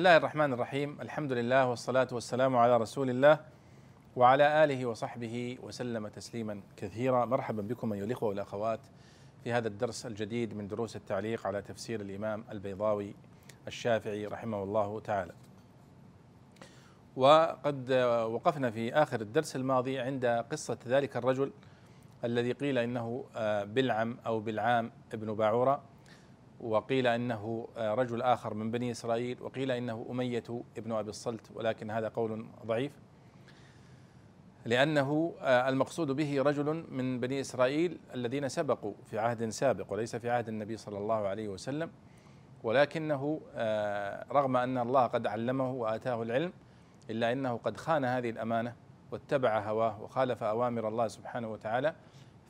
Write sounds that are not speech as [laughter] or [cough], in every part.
الله الرحمن الرحيم الحمد لله والصلاة والسلام على رسول الله وعلى آله وصحبه وسلم تسليما كثيرا مرحبا بكم أيها الإخوة والأخوات في هذا الدرس الجديد من دروس التعليق على تفسير الإمام البيضاوي الشافعي رحمه الله تعالى وقد وقفنا في آخر الدرس الماضي عند قصة ذلك الرجل الذي قيل إنه بلعم أو بلعام ابن باعورة. وقيل إنه رجل آخر من بني إسرائيل وقيل إنه أمية ابن أبي الصلت ولكن هذا قول ضعيف. لأنه المقصود به رجل من بني إسرائيل الذين سبقوا في عهد سابق وليس في عهد النبي صلى الله عليه وسلم. ولكنه رغم أن الله قد علمه وآتاه العلم إلا إنه قد خان هذه الأمانة واتبع هواه وخالف أوامر الله سبحانه وتعالى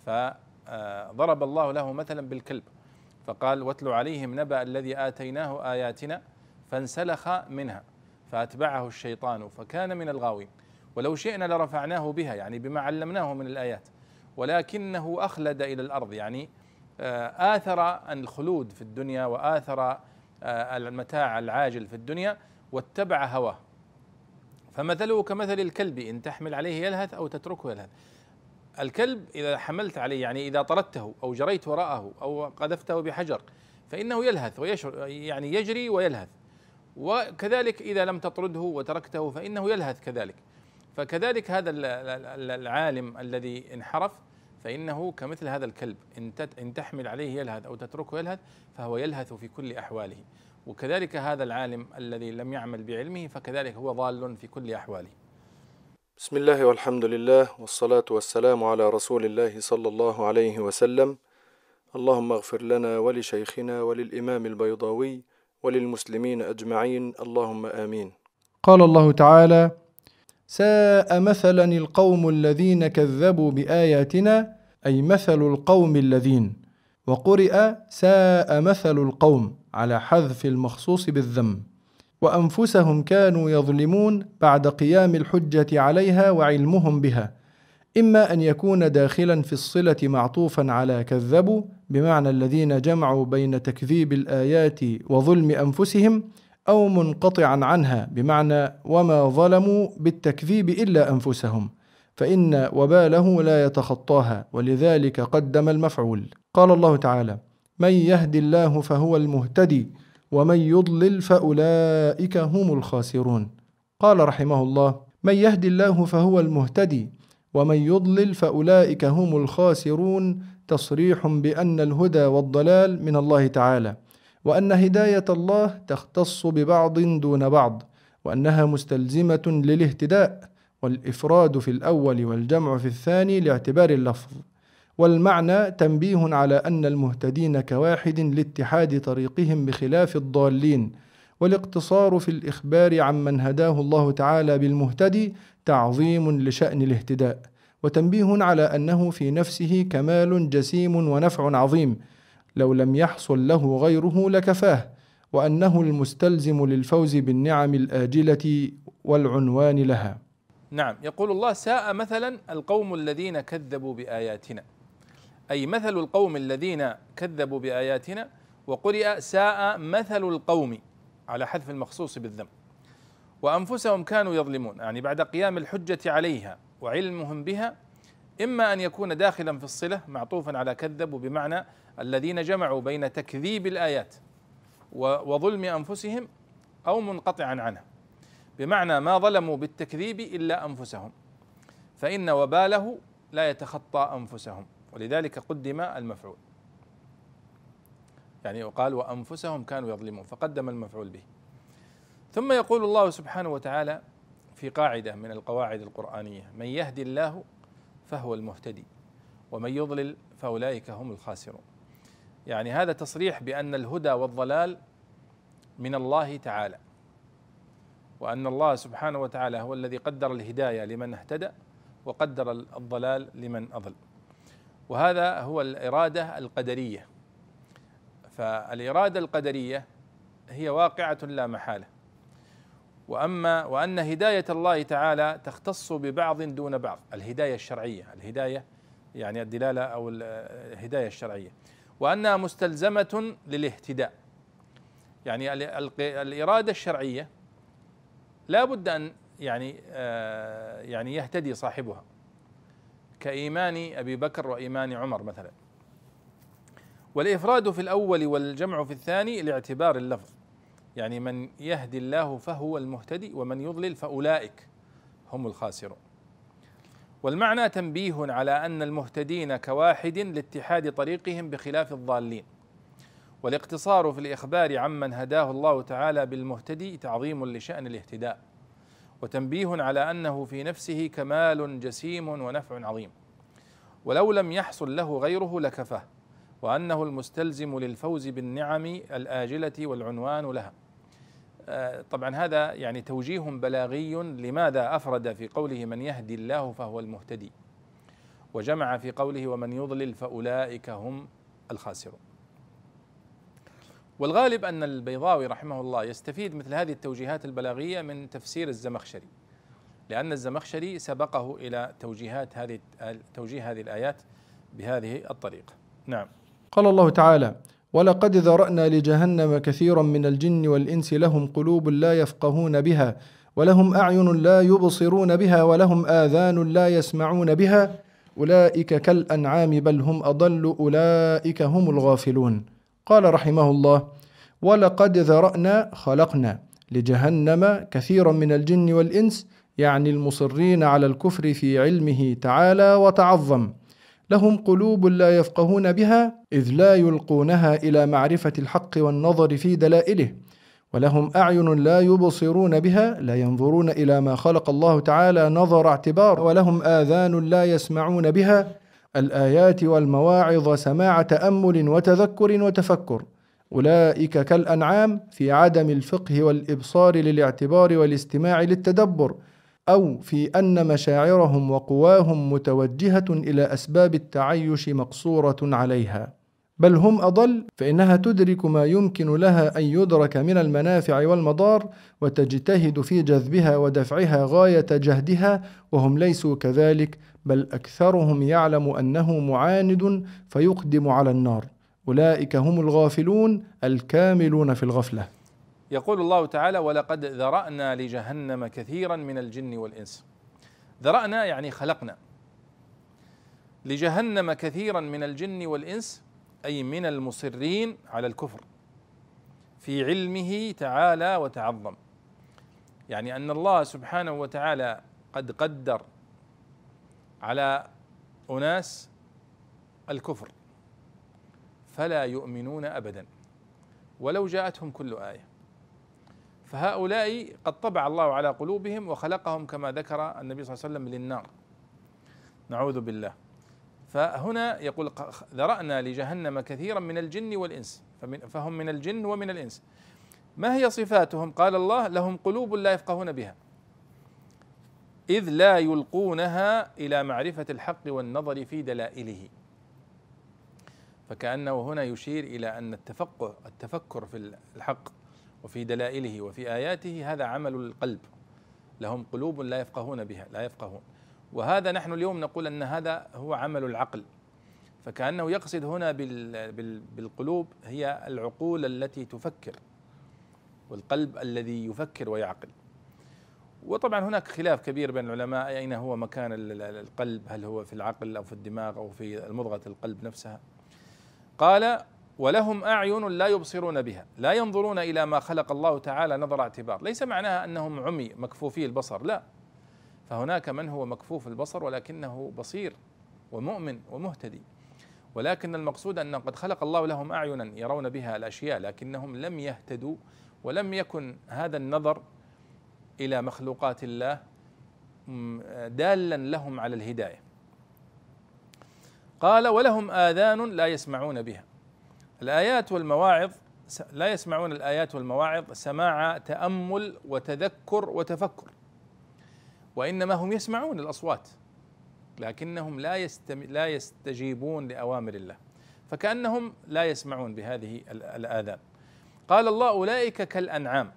فضرب الله له مثلا بالكلب. فقال واتل عليهم نبأ الذي آتيناه آياتنا فانسلخ منها فأتبعه الشيطان فكان من الغاوين. ولو شئنا لرفعناه بها يعني بما علمناه من الآيات ولكنه أخلد إلى الأرض يعني آثر الخلود في الدنيا وآثر المتاع العاجل في الدنيا واتبع هواه. فمثله كمثل الكلب إن تحمل عليه يلهث أو تتركه يلهث. الكلب إذا حملت عليه يعني إذا طردته أو جريت وراءه أو قذفته بحجر فإنه يلهث ويشعر يعني يجري ويلهث. وكذلك إذا لم تطرده وتركته فإنه يلهث كذلك. فكذلك هذا العالم الذي انحرف فإنه كمثل هذا الكلب إن تحمل عليه يلهث أو تتركه يلهث فهو يلهث في كل أحواله. وكذلك هذا العالم الذي لم يعمل بعلمه فكذلك هو ضال في كل أحواله. بسم الله والحمد لله والصلاة والسلام على رسول الله صلى الله عليه وسلم. اللهم اغفر لنا ولشيخنا وللإمام البيضاوي وللمسلمين أجمعين. اللهم آمين. قال الله تعالى ساء مثلا القوم الذين كذبوا بآياتنا أي مثل القوم الذين. وقرئ ساء مثل القوم على حذف المخصوص بالذم وأنفسهم كانوا يظلمون بعد قيام الحجة عليها وعلمهم بها. إما أن يكون داخلا في الصلة معطوفا على كذبوا بمعنى الذين جمعوا بين تكذيب الآيات وظلم أنفسهم أو منقطعا عنها بمعنى وما ظلموا بالتكذيب إلا أنفسهم فإن وباله لا يتخطاها ولذلك قدم المفعول. قال الله تعالى من يهد الله فهو المهتدي ومن يضلل فأولئك هم الخاسرون. قال رحمه الله من يهد الله فهو المهتدي ومن يضلل فأولئك هم الخاسرون. تصريح بأن الهدى والضلال من الله تعالى وأن هداية الله تختص ببعض دون بعض وأنها مستلزمة للاهتداء والإفراد في الأول والجمع في الثاني لاعتبار اللفظ. والمعنى تنبيه على أن المهتدين كواحد لاتحاد طريقهم بخلاف الضالين والاقتصار في الإخبار عمن هداه الله تعالى بالمهتدي تعظيم لشأن الاهتداء وتنبيه على أنه في نفسه كمال جسيم ونفع عظيم لو لم يحصل له غيره لكفاه وأنه المستلزم للفوز بالنعم الآجلة والعنوان لها. نعم يقول الله ساء مثلا القوم الذين كذبوا بآياتنا. أي مثل القوم الذين كذبوا بآياتنا وقرئ ساء مثل القوم على حذف المخصوص بالذم. وأنفسهم كانوا يظلمون يعني بعد قيام الحجة عليها وعلمهم بها إما أن يكون داخلا في الصلة معطوفا على كذبوا بمعنى الذين جمعوا بين تكذيب الآيات وظلم أنفسهم أو منقطعا عنها. بمعنى ما ظلموا بالتكذيب إلا أنفسهم فإن وباله لا يتخطى أنفسهم. ولذلك قدم المفعول. يعني وقال وأنفسهم كانوا يظلمون فقدم المفعول به. ثم يقول الله سبحانه وتعالى في قاعدة من القواعد القرآنية من يهدي الله فهو المهتدي ومن يضلل فأولئك هم الخاسرون. يعني هذا تصريح بأن الهدى والضلال من الله تعالى وأن الله سبحانه وتعالى هو الذي قدر الهداية لمن اهتدى وقدر الضلال لمن أضل. وهذا هو الإرادة القدرية. فالإرادة القدرية هي واقعة لا محالة. وأما وأن هداية الله تعالى تختص ببعض دون بعض الهداية الشرعية الهداية يعني الدلالة أو الهداية الشرعية. وأنها مستلزمة للاهتداء. يعني الإرادة الشرعية لا بد أن يعني آه يعني يهتدي صاحبها. كإيمان أبي بكر وإيمان عمر مثلا. والإفراد في الأول والجمع في الثاني لاعتبار اللفظ. يعني من يهدي الله فهو المهتدي ومن يضلل فأولئك هم الخاسرون. والمعنى تنبيه على أن المهتدين كواحد لاتحاد طريقهم بخلاف الضالين. والاقتصار في الإخبار عمن هداه الله تعالى بالمهتدي تعظيم لشأن الاهتداء. وتنبيه على أنه في نفسه كمال جسيم ونفع عظيم. ولو لم يحصل له غيره لكفاه وأنه المستلزم للفوز بالنعم الآجلة والعنوان لها. آه، طبعا هذا يعني توجيه بلاغي لماذا أفرد في قوله من يهدي الله فهو المهتدي وجمع في قوله ومن يضلل فأولئك هم الخاسرون والغالب أن البيضاوي رحمه الله يستفيد مثل هذه التوجيهات البلاغية من تفسير الزمخشري لأن الزمخشري سبقه إلى توجيهات هذه توجيه هذه الآيات بهذه الطريقة. نعم. قال الله تعالى ولقد ذرأنا لجهنم كثيرا من الجن والإنس لهم قلوب لا يفقهون بها ولهم أعين لا يبصرون بها ولهم آذان لا يسمعون بها أولئك كالأنعام بل هم أضل أولئك هم الغافلون. قال رحمه الله ولقد ذرأنا خلقنا لجهنم كثيرا من الجن والإنس يعني المصرين على الكفر في علمه تعالى وتعظم. لهم قلوب لا يفقهون بها إذ لا يلقونها إلى معرفة الحق والنظر في دلائله. ولهم أعين لا يبصرون بها لا ينظرون إلى ما خلق الله تعالى نظر اعتبار. ولهم آذان لا يسمعون بها الآيات والمواعظ سماع تأمل وتذكر وتفكر. أولئك كالأنعام في عدم الفقه والإبصار للاعتبار والاستماع للتدبر أو في أن مشاعرهم وقواهم متوجهة إلى أسباب التعيش مقصورة عليها. بل هم أضل فإنها تدرك ما يمكن لها أن يدرك من المنافع والمضار وتجتهد في جذبها ودفعها غاية جهدها وهم ليسوا كذلك بل أكثرهم يعلم أنه معاند فيقدم على النار. أولئك هم الغافلون الكاملون في الغفلة. يقول الله تعالى ولقد ذرأنا لجهنم كثيرا من الجن والإنس. ذرأنا يعني خلقنا. لجهنم كثيرا من الجن والإنس أي من المصرين على الكفر في علمه تعالى وتعظم. يعني أن الله سبحانه وتعالى قد قدر على أناس الكفر فلا يؤمنون أبدا. ولو جاءتهم كل آية. فهؤلاء قد طبع الله على قلوبهم وخلقهم كما ذكر النبي صلى الله عليه وسلم للنار. نعوذ بالله. فهنا يقول ذرأنا لجهنم كثيرا من الجن والإنس فهم من الجن ومن الإنس. ما هي صفاتهم؟ قال الله لهم قلوب لا يفقهون بها. إذ لا يلقونها إلى معرفة الحق والنظر في دلائله. فكأنه هنا يشير إلى أن التفقه التفكر في الحق وفي دلائله وفي آياته هذا عمل القلب. لهم قلوب لا يفقهون بها لا يفقهون. وهذا نحن اليوم نقول أن هذا هو عمل العقل. فكأنه يقصد هنا بالقلوب هي العقول التي تفكر والقلب الذي يفكر ويعقل. وطبعا هناك خلاف كبير بين العلماء أين هو مكان القلب؟ هل هو في العقل أو في الدماغ أو في مضغة القلب نفسها؟ قال ولهم أعين لا يبصرون بها لا ينظرون إلى ما خلق الله تعالى نظر اعتبار. ليس معناها أنهم عمي مكفوفي البصر لا. فهناك من هو مكفوف البصر ولكنه بصير ومؤمن ومهتدي. ولكن المقصود أن قد خلق الله لهم أعينا يرون بها الأشياء لكنهم لم يهتدوا ولم يكن هذا النظر إلى مخلوقات الله دالا لهم على الهداية. قال ولهم آذان لا يسمعون بها. الآيات والمواعظ لا يسمعون الآيات والمواعظ سماع تأمل وتذكر وتفكر. وإنما هم يسمعون الأصوات لكنهم لا يستم لا يستجيبون لأوامر الله فكأنهم لا يسمعون بهذه الآذان قال الله أولئك كالأنعام.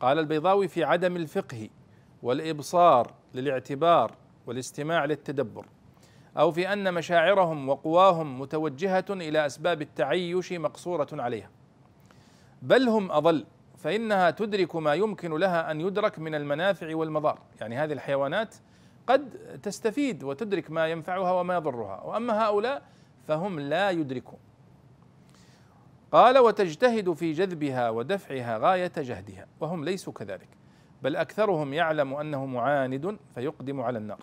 قال البيضاوي في عدم الفقه والإبصار للاعتبار والاستماع للتدبر أو في أن مشاعرهم وقواهم متوجهة إلى أسباب التعيش مقصورة عليها بل هم أضل فإنها تدرك ما يمكن لها أن يدرك من المنافع والمضار. يعني هذه الحيوانات قد تستفيد وتدرك ما ينفعها وما يضرها. وأما هؤلاء فهم لا يدركون. قال وتجتهد في جذبها ودفعها غاية جهدها. وهم ليسوا كذلك. بل أكثرهم يعلم أنه معاند فيقدم على النار.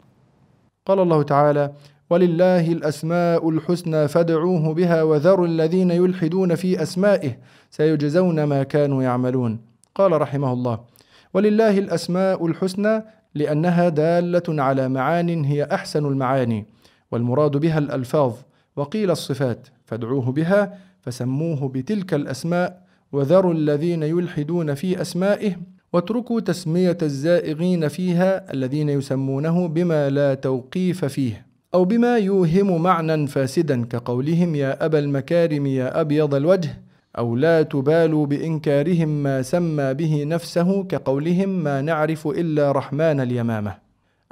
قال الله تعالى ولله الأسماء الحسنى فادعوه بها وذروا الذين يلحدون في أسمائه سيجزون ما كانوا يعملون. قال رحمه الله ولله الأسماء الحسنى لأنها دالة على معان هي أحسن المعاني والمراد بها الألفاظ وقيل الصفات فادعوه بها فسموه بتلك الأسماء وذروا الذين يلحدون في أسمائه واتركوا تسمية الزائغين فيها الذين يسمونه بما لا توقيف فيه أو بما يوهم معنى فاسدا كقولهم يا أبا المكارم يا أبيض الوجه أو لا تبالوا بإنكارهم ما سمى به نفسه كقولهم ما نعرف إلا رحمن اليمامة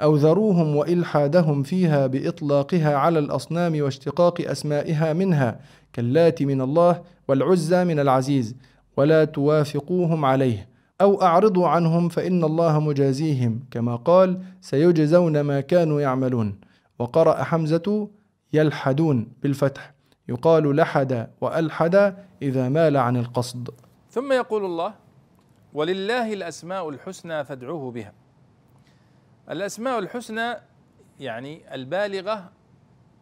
أو ذروهم وإلحادهم فيها بإطلاقها على الأصنام واشتقاق أسمائها منها كاللات من الله والعزى من العزيز ولا توافقوهم عليه. أو اعرضوا عنهم فإن الله مجازيهم كما قال سيجزون ما كانوا يعملون. وقرأ حمزة يلحدون بالفتح. يقال لحد وألحد إذا مال عن القصد. ثم يقول الله ولله الأسماء الحسنى فادعوه بها. الأسماء الحسنى يعني البالغة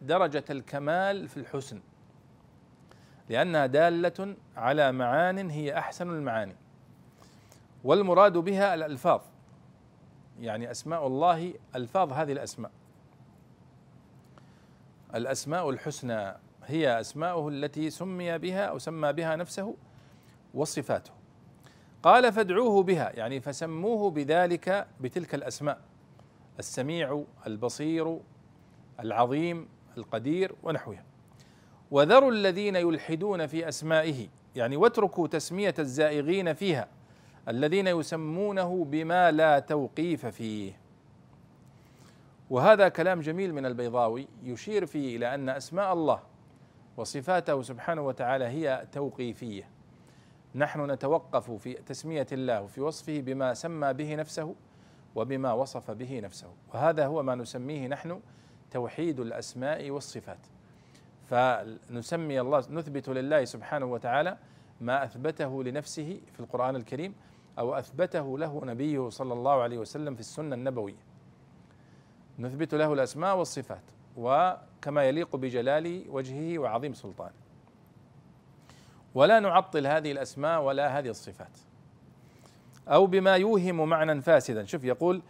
درجة الكمال في الحسن لأنها دالة على معان هي أحسن المعاني. والمراد بها الألفاظ. يعني أسماء الله ألفاظ هذه الأسماء. الأسماء الحسنى هي أسماؤه التي سمي بها أو سمى بها نفسه وصفاته. قال فادعوه بها. يعني فسموه بذلك بتلك الأسماء. السميع البصير العظيم القدير ونحوها وذروا الذين يلحدون في أسمائه. يعني واتركوا تسمية الزائغين فيها. الذين يسمونه بما لا توقيف فيه. وهذا كلام جميل من البيضاوي يشير فيه إلى أن أسماء الله وصفاته سبحانه وتعالى هي توقيفية. نحن نتوقف في تسمية الله وفي وصفه بما سمى به نفسه وبما وصف به نفسه. وهذا هو ما نسميه نحن توحيد الأسماء والصفات. فنسمي الله نثبت لله سبحانه وتعالى ما أثبته لنفسه في القرآن الكريم أو أثبته له نبيه صلى الله عليه وسلم في السنة النبوية. نثبت له الأسماء والصفات وكما يليق بجلال وجهه وعظيم سلطانه. ولا نعطل هذه الأسماء ولا هذه الصفات. أو بما يوهم معنى فاسدا. شوف يقول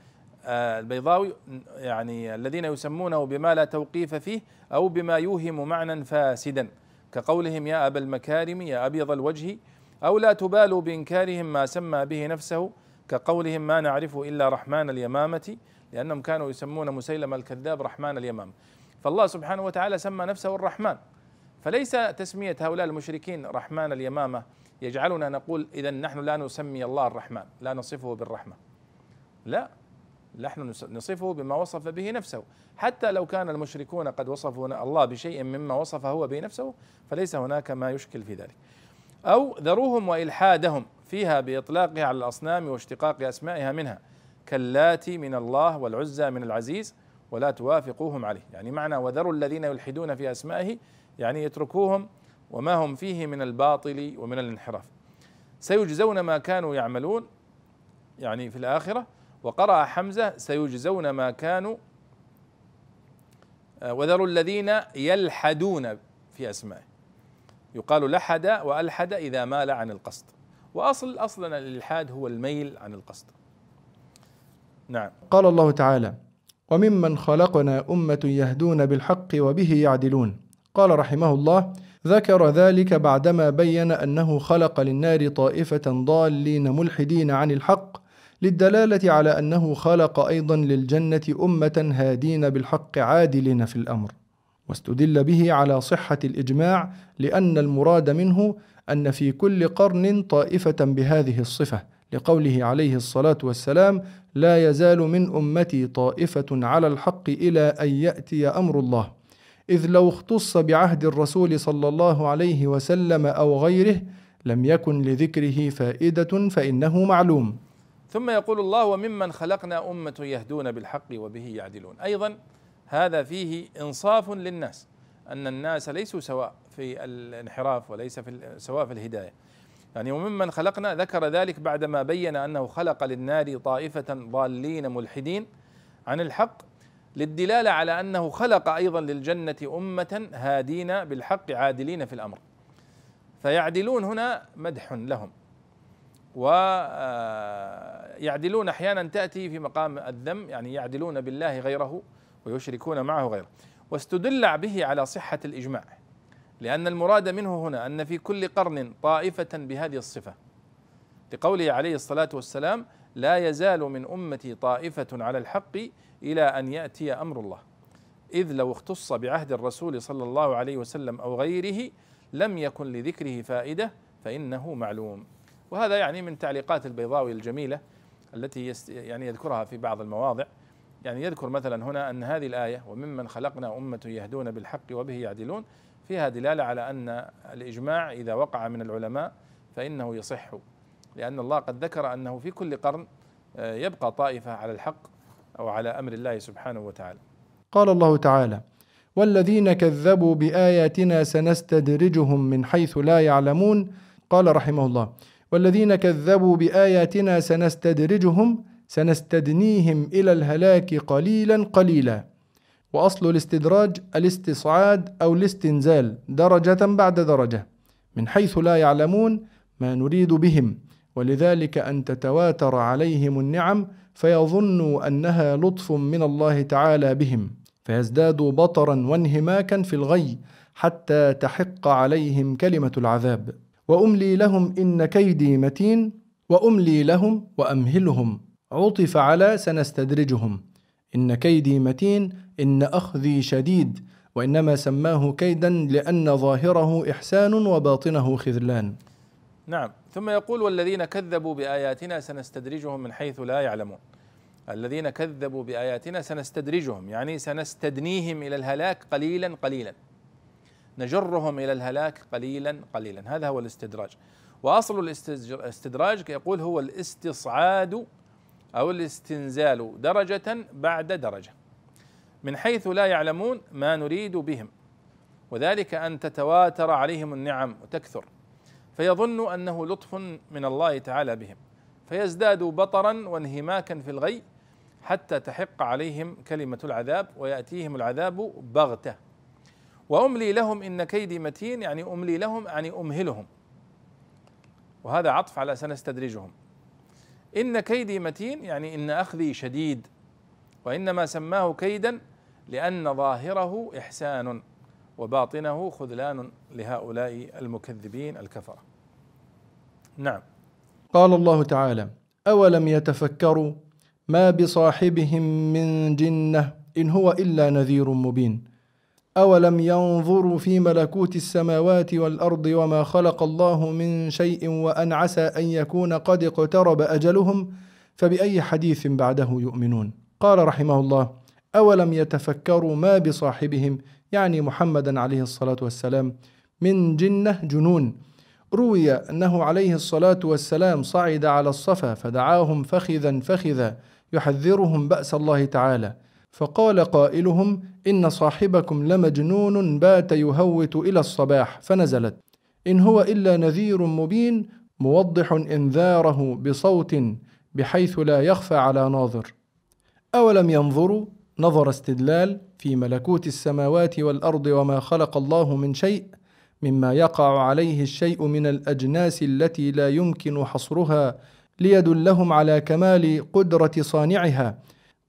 آه، البيضاوي يعني الذين يسمونه بما لا توقيف فيه أو بما يوهم معنى فاسدا. كقولهم يا أبا المكارم يا أبيض الوجه أو لا تبالوا بإنكارهم ما سمى به نفسه كقولهم ما نعرف إلا رحمن اليمامة لأنهم كانوا يسمون مسيلم الكذاب رحمن اليمام فالله سبحانه وتعالى سمى نفسه الرحمن. فليس تسمية هؤلاء المشركين رحمن اليمامة يجعلنا نقول إذا نحن لا نسمي الله الرحمن لا نصفه بالرحمة. لا. نحن نصفه بما وصف به نفسه. حتى لو كان المشركون قد وصفوا الله بشيء مما وصف هو به نفسه فليس هناك ما يشكل في ذلك. أو ذروهم وإلحادهم فيها بإطلاقها على الأصنام واشتقاق أسمائها منها. كاللاتي من الله والعزى من العزيز ولا توافقوهم عليه. يعني معنى وذروا الذين يلحدون في أسمائه يعني يتركوهم وما هم فيه من الباطل ومن الانحراف. سيجزون ما كانوا يعملون يعني في الآخرة وقرأ حمزة سيجزون ما كانوا آه، وذروا الذين يلحدون في أسمائه يقال لحد وألحد إذا مال عن القصد. وأصل أصلا الإلحاد هو الميل عن القصد. نعم. قال الله تعالى وممن خلقنا أمة يهدون بالحق وبه يعدلون. قال رحمه الله ذكر ذلك بعدما بين أنه خلق للنار طائفة ضالين ملحدين عن الحق للدلالة على أنه خلق أيضا للجنة أمة هادين بالحق عادلين في الأمر واستدل به على صحة الإجماع لأن المراد منه أن في كل قرن طائفة بهذه الصفة لقوله عليه الصلاة والسلام لا يزال من أمتي طائفة على الحق إلى أن يأتي أمر الله إذ لو اختص بعهد الرسول صلى الله عليه وسلم أو غيره لم يكن لذكره فائدة فإنه معلوم. ثم يقول الله وممن خلقنا أمة يهدون بالحق وبه يعدلون. أيضا هذا فيه إنصاف للناس أن الناس ليسوا سواء في الانحراف وليس في سواء في الهداية. يعني وممن خلقنا ذكر ذلك بعدما بين أنه خلق للنار طائفة ضالين ملحدين عن الحق للدلالة على أنه خلق أيضا للجنة أمة هادين بالحق عادلين في الأمر. فيعدلون هنا مدح لهم. ويعدلون أحيانا تأتي في مقام الذم يعني يعدلون بالله غيره ويشركون معه غيره. واستدل به على صحة الإجماع لأن المراد منه هنا أن في كل قرن طائفة بهذه الصفة. لقوله عليه الصلاة والسلام لا يزال من أمتي طائفة على الحق إلى أن يأتي أمر الله. إذ لو اختص بعهد الرسول صلى الله عليه وسلم أو غيره لم يكن لذكره فائدة فإنه معلوم. وهذا يعني من تعليقات البيضاوي الجميلة التي يعني يذكرها في بعض المواضع يعني يذكر مثلا هنا أن هذه الآية وممن خلقنا أمة يهدون بالحق وبه يعدلون فيها دلالة على أن الإجماع إذا وقع من العلماء فإنه يصح لأن الله قد ذكر أنه في كل قرن آه، يبقى طائفة على الحق أو على أمر الله سبحانه وتعالى. قال الله تعالى: والذين كذبوا بآياتنا سنستدرجهم من حيث لا يعلمون قال رحمه الله والذين كذبوا بآياتنا سنستدرجهم سنستدنيهم إلى الهلاك قليلا قليلا. وأصل الاستدراج الاستصعاد أو الاستنزال درجة بعد درجة من حيث لا يعلمون ما نريد بهم. ولذلك أن تتواتر عليهم النعم فيظنوا أنها لطف من الله تعالى بهم. فيزدادوا بطرا وانهماكا في الغي حتى تحق عليهم كلمة العذاب. وأملي لهم إن كيدي متين وأملي لهم وأمهلهم. عطف على سنستدرجهم. إن كيدي متين إن أخذي شديد. وإنما سماه كيدا لأن ظاهره إحسان وباطنه خذلان. نعم. ثم يقول والذين كذبوا بآياتنا سنستدرجهم من حيث لا يعلمون. الذين كذبوا بآياتنا سنستدرجهم يعني سنستدنيهم إلى الهلاك قليلا قليلا. نجرهم إلى الهلاك قليلا قليلا. هذا هو الاستدراج. وأصل الاستدراج يقول هو الاستصعاد أو الاستنزال درجة بعد درجة. من حيث لا يعلمون ما نريد بهم. وذلك أن تتواتر عليهم النعم وتكثر. فيظن أنه لطف من الله تعالى بهم. فيزدادوا بطرا وانهماكا في الغي حتى تحق عليهم كلمة العذاب ويأتيهم العذاب بغتة. وأملي لهم إن كيدي متين يعني أملي لهم يعني أمهلهم. وهذا عطف على سنستدرجهم. إن كيدي متين يعني إن أخذي شديد. وإنما سماه كيدا لأن ظاهره إحسان وباطنه خذلان لهؤلاء المكذبين الكفرة. نعم. قال الله تعالى أولم يتفكروا ما بصاحبهم من جنة إن هو إلا نذير مبين. اولم ينظروا في ملكوت السماوات والارض وما خلق الله من شيء وان عسى ان يكون قد اقترب اجلهم فباي حديث بعده يؤمنون؟ قال رحمه الله اولم يتفكروا ما بصاحبهم؟ يعني محمدا عليه الصلاة والسلام. من جنة جنون. روي أنه عليه الصلاة والسلام صعد على الصفا فدعاهم فخذا فخذا يحذرهم بأس الله تعالى. فقال قائلهم إن صاحبكم لمجنون بات يهوت إلى الصباح فنزلت. إن هو إلا نذير مبين موضح إنذاره بصوت بحيث لا يخفى على ناظر. أولم ينظروا؟ نظر استدلال في ملكوت السماوات والأرض وما خلق الله من شيء مما يقع عليه الشيء من الأجناس التي لا يمكن حصرها ليدلهم على كمال قدرة صانعها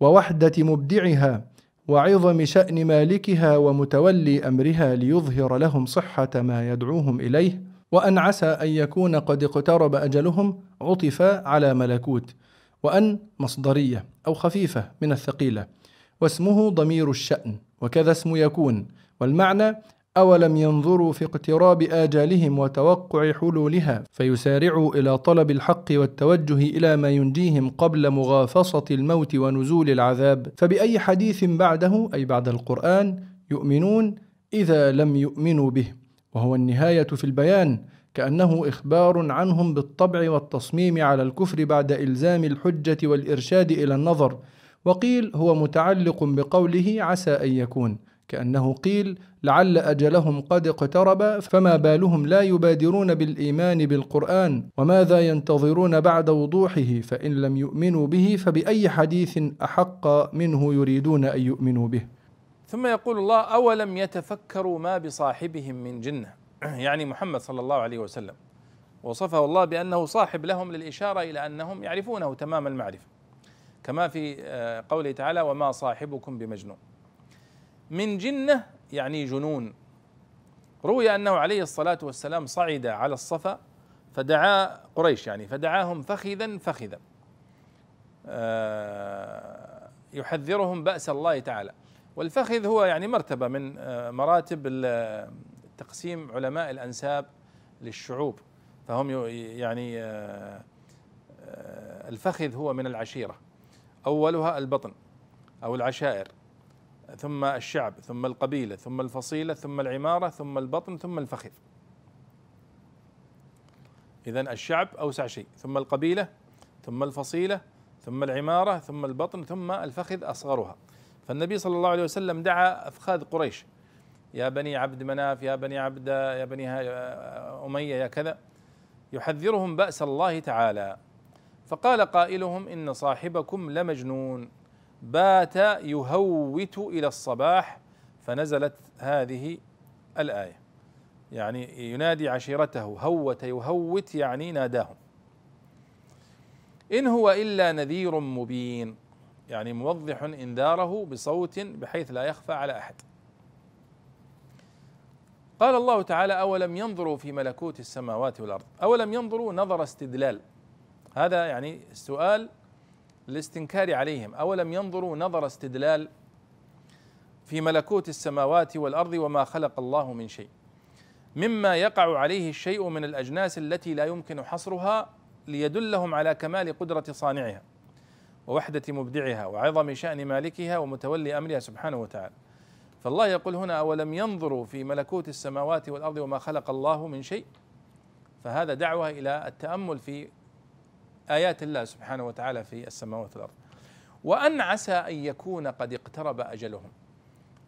ووحدة مبدعها وعظم شأن مالكها ومتولي أمرها ليظهر لهم صحة ما يدعوهم إليه وأن عسى أن يكون قد اقترب أجلهم عطف على ملكوت وأن مصدرية أو خفيفة من الثقيلة واسمه ضمير الشأن وكذا اسم يكون والمعنى أولم ينظروا في اقتراب آجالهم وتوقع حلولها؟ فيسارعوا إلى طلب الحق والتوجه إلى ما ينجيهم قبل مغافصة الموت ونزول العذاب. فبأي حديث بعده أي بعد القرآن يؤمنون إذا لم يؤمنوا به؟ وهو النهاية في البيان كأنه إخبار عنهم بالطبع والتصميم على الكفر بعد إلزام الحجة والإرشاد إلى النظر. وقيل هو متعلق بقوله عسى أن يكون. كأنه قيل لعل أجلهم قد اقترب فما بالهم لا يبادرون بالإيمان بالقرآن وماذا ينتظرون بعد وضوحه؟ فإن لم يؤمنوا به فبأي حديث أحق منه يريدون أن يؤمنوا به؟ ثم يقول الله أولم يتفكروا ما بصاحبهم من جنة؟ [clears throat] يعني محمد صلى الله عليه وسلم وصفه الله بأنه صاحب لهم للإشارة إلى أنهم يعرفونه تمام المعرفة كما في آه، قوله تعالى وما صاحبكم بمجنون. من جنة يعني جنون. روي أنه عليه الصلاة والسلام صعد على الصفا فدعا قريش يعني فدعاهم فخذا فخذا. آه، يحذرهم بأس الله تعالى. والفخذ هو يعني مرتبة من آه، مراتب تقسيم علماء الأنساب للشعوب. فهم يعني الفخذ هو من العشيرة أولها البطن أو العشائر. ثم الشعب ثم القبيلة ثم الفصيلة ثم العمارة ثم البطن ثم الفخذ. إذا الشعب أوسع شيء ثم القبيلة ثم الفصيلة ثم العمارة ثم البطن ثم الفخذ أصغرها. فالنبي صلى الله عليه وسلم دعا أفخاذ قريش. يا بني عبد مناف يا بني عبد يا بني أمية يا كذا. يحذرهم بأس الله تعالى. فقال قائلهم إن صاحبكم لمجنون. بات يهوت إلى الصباح فنزلت هذه الآية. يعني ينادي عشيرته هوت يهوت يعني ناداهم. إن هو إلا نذير مبين يعني موضح إنذاره بصوت بحيث لا يخفى على أحد. قال الله تعالى أولم ينظروا في ملكوت السماوات والأرض؟ أولم ينظروا نظر استدلال؟ هذا يعني سؤال الاستنكار عليهم. أولم ينظروا نظر استدلال في ملكوت السماوات والأرض وما خلق الله من شيء. مما يقع عليه الشيء من الأجناس التي لا يمكن حصرها ليدلهم على كمال قدرة صانعها ووحدة مبدعها وعظم شأن مالكها ومتولي أمرها سبحانه وتعالى. فالله يقول هنا أولم ينظروا في ملكوت السماوات والأرض وما خلق الله من شيء؟ فهذا دعوة إلى التأمل في آيات الله سبحانه وتعالى في السماوات والأرض وأن عسى أن يكون قد اقترب أجلهم.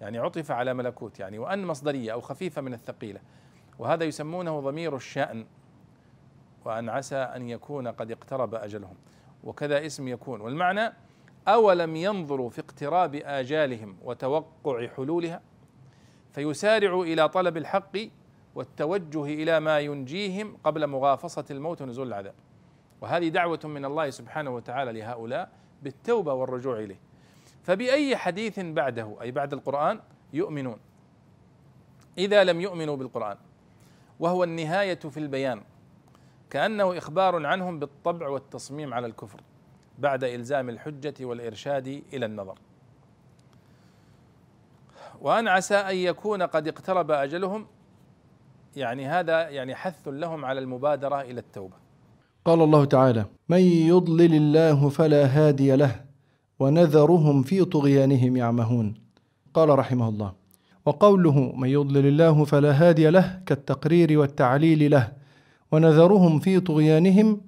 يعني عطف على ملكوت يعني وأن مصدرية أو خفيفة من الثقيلة. وهذا يسمونه ضمير الشأن. وأن عسى أن يكون قد اقترب أجلهم. وكذا اسم يكون. والمعنى أولم ينظروا في اقتراب آجالهم وتوقع حلولها؟ فيسارعوا إلى طلب الحق والتوجه إلى ما ينجيهم قبل مغافصة الموت ونزول العذاب. وهذه دعوة من الله سبحانه وتعالى لهؤلاء بالتوبة والرجوع إليه. فبأي حديث بعده أي بعد القرآن يؤمنون. إذا لم يؤمنوا بالقرآن وهو النهاية في البيان كأنه إخبار عنهم بالطبع والتصميم على الكفر بعد إلزام الحجة والإرشاد إلى النظر. وأن عسى أن يكون قد اقترب أجلهم يعني هذا يعني حث لهم على المبادرة إلى التوبة. قال الله تعالى من يضلل الله فلا هادي له ونذرهم في طغيانهم يعمهون. قال رحمه الله وقوله من يضلل الله فلا هادي له كالتقرير والتعليل له ونذرهم في طغيانهم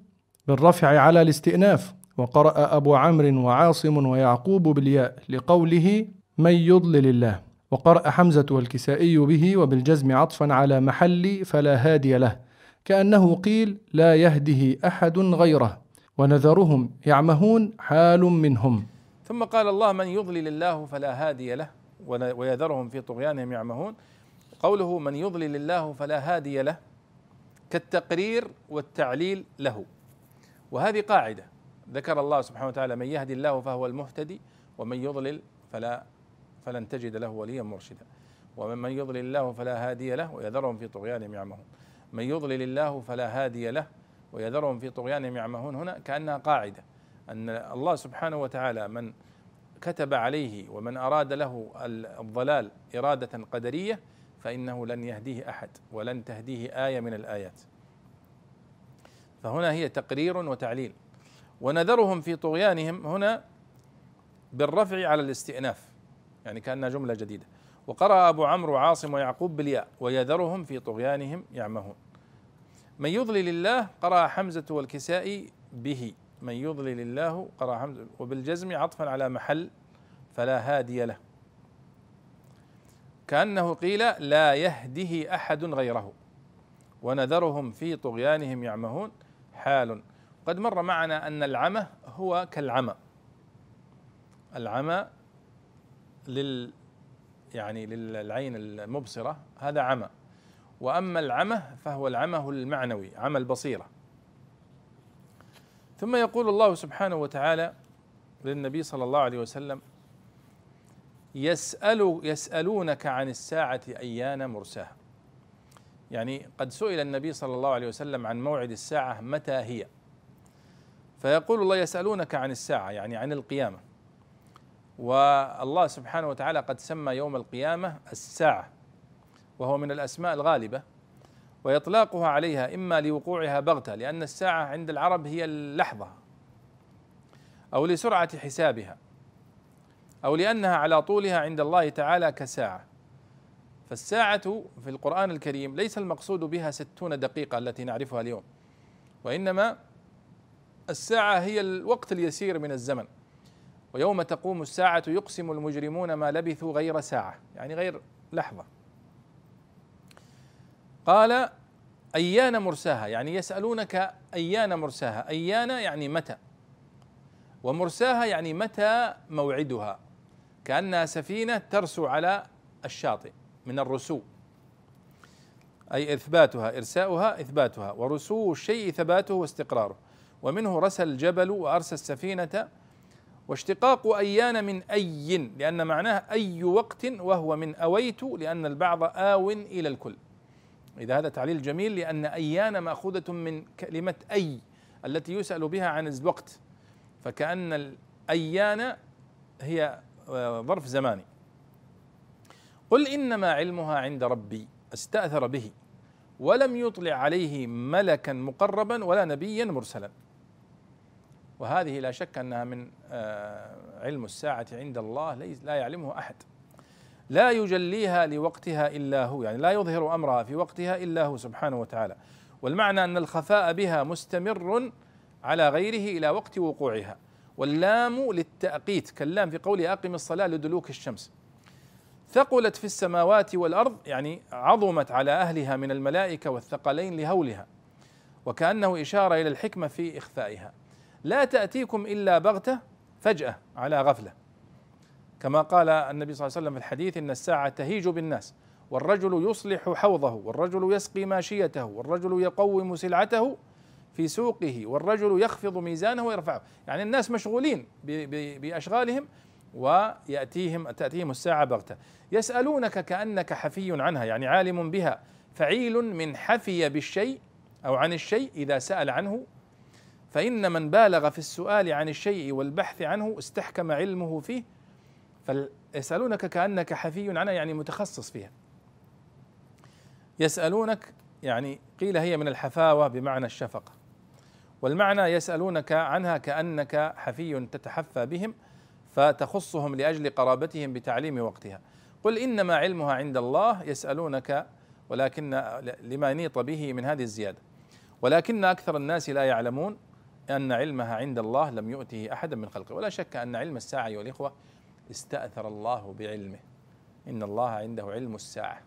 بالرفع على الاستئناف وقرأ أبو عمرو وعاصم ويعقوب بالياء لقوله من يضلل الله وقرأ حمزة والكسائي به وبالجزم عطفا على محل فلا هادي له كأنه قيل لا يهده أحد غيره ونذرهم يعمهون حال منهم. ثم قال الله من يضلل الله فلا هادي له ويذرهم في طغيانهم يعمهون. قوله من يضلل الله فلا هادي له كالتقرير والتعليل له. وهذه قاعدة. ذكر الله سبحانه وتعالى من يهدي الله فهو المهتدي ومن يضلل فلا فلن تجد له وليا مرشدا. ومن يضلل الله فلا هادي له ويذرهم في طغيانهم يعمهون. من يضلل الله فلا هادي له ويذرهم في طغيانهم يعمهون هنا كأنها قاعدة. أن الله سبحانه وتعالى من كتب عليه ومن أراد له الضلال إرادة قدرية فإنه لن يهديه أحد ولن تهديه آية من الآيات. فهنا هي تقرير وتعليل. ونذرهم في طغيانهم هنا بالرفع على الاستئناف يعني كأنها جملة جديدة. وقرأ أبو عمرو وعاصم ويعقوب بالياء ويذرهم في طغيانهم يعمهون. من يضلل الله قرأ حمزة والكسائي به. من يضلل الله قرأ حمزة وبالجزم عطفا على محل فلا هادي له. كأنه قيل لا يهده أحد غيره. ونذرهم في طغيانهم يعمهون. حال. قد مر معنا أن العمى هو كالعمى. العمى لل يعني للعين المبصرة هذا عمى. وأما العمى فهو العمى المعنوي عمى البصيرة. ثم يقول الله سبحانه وتعالى للنبي صلى الله عليه وسلم يسأل يسألونك عن الساعة أيان مرساها. يعني قد سئل النبي صلى الله عليه وسلم عن موعد الساعة متى هي؟ فيقول الله يسألونك عن الساعة يعني عن القيامة. والله سبحانه وتعالى قد سمى يوم القيامة الساعة وهو من الأسماء الغالبة وإطلاقها عليها إما لوقوعها بغتة لأن الساعة عند العرب هي اللحظة أو لسرعة حسابها أو لأنها على طولها عند الله تعالى كساعة. فالساعة في القرآن الكريم ليس المقصود بها ستون دقيقة التي نعرفها اليوم وإنما الساعة هي الوقت اليسير من الزمن. ويوم تقوم الساعة يقسم المجرمون ما لبثوا غير ساعة يعني غير لحظة. قال أيان مرساها؟ يعني يسألونك أيان مرساها؟ أيان يعني متى؟ ومرساها يعني متى موعدها؟ كأنها سفينة ترسو على الشاطئ من الرسو. أي إثباتها إرساؤها إثباتها ورسو الشيء ثباته واستقراره. ومنه رسى الجبل وأرسى السفينة واشتقاق أيان من أي لأن معناه أي وقت وهو من أويت لأن البعض آو إلى الكل. إذا هذا تعليل جميل لأن أيان مأخوذة من كلمة أي التي يسأل بها عن الوقت. فكأن الأيان هي آه، ظرف زماني. قل إنما علمها عند ربي استأثر به ولم يطلع عليه ملكا مقربا ولا نبيا مرسلا. وهذه لا شك أنها من آه، علم الساعة عند الله لا يعلمه أحد. لا يجليها لوقتها إلا هو يعني لا يظهر أمرها في وقتها إلا هو سبحانه وتعالى. والمعنى أن الخفاء بها مستمر على غيره إلى وقت وقوعها. واللام للتأقيت كاللام في قوله أقم الصلاة لدلوك الشمس. ثقلت في السماوات والأرض يعني عظمت على أهلها من الملائكة والثقلين لهولها وكأنه إشارة إلى الحكمة في إخفائها. لا تأتيكم إلا بغتة فجأة على غفلة. كما قال النبي صلى الله عليه وسلم في الحديث إن الساعة تهيج بالناس والرجل يصلح حوضه والرجل يسقي ماشيته والرجل يقوم سلعته في سوقه والرجل يخفض ميزانه ويرفعه. يعني الناس مشغولين بأشغالهم ويأتيهم تأتيهم الساعة بغتة. يسألونك كأنك حفي عنها يعني عالم بها. فعيل من حفي بالشيء أو عن الشيء إذا سأل عنه فإن من بالغ في السؤال عن الشيء والبحث عنه استحكم علمه فيه فيسألونك كأنك حفي عنها يعني متخصص فيها. يسألونك يعني قيل هي من الحفاوة بمعنى الشفقة. والمعنى يسألونك عنها كأنك حفي تتحفى بهم فتخصهم لأجل قرابتهم بتعليم وقتها. قل إنما علمها عند الله يسألونك ولكن لما نيط به من هذه الزيادة. ولكن أكثر الناس لا يعلمون أن علمها عند الله لم يؤته أحدا من خلقه. ولا شك أن علم الساعة أيها الإخوة استأثر الله بعلمه. إن الله عنده علم الساعة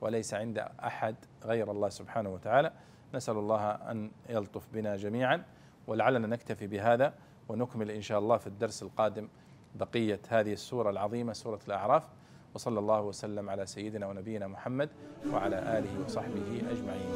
وليس عند أحد غير الله سبحانه وتعالى. نسأل الله أن يلطف بنا جميعا ولعلنا نكتفي بهذا ونكمل إن شاء الله في الدرس القادم بقية هذه السورة العظيمة سورة الأعراف. وصلى الله وسلم على سيدنا ونبينا محمد وعلى آله وصحبه أجمعين.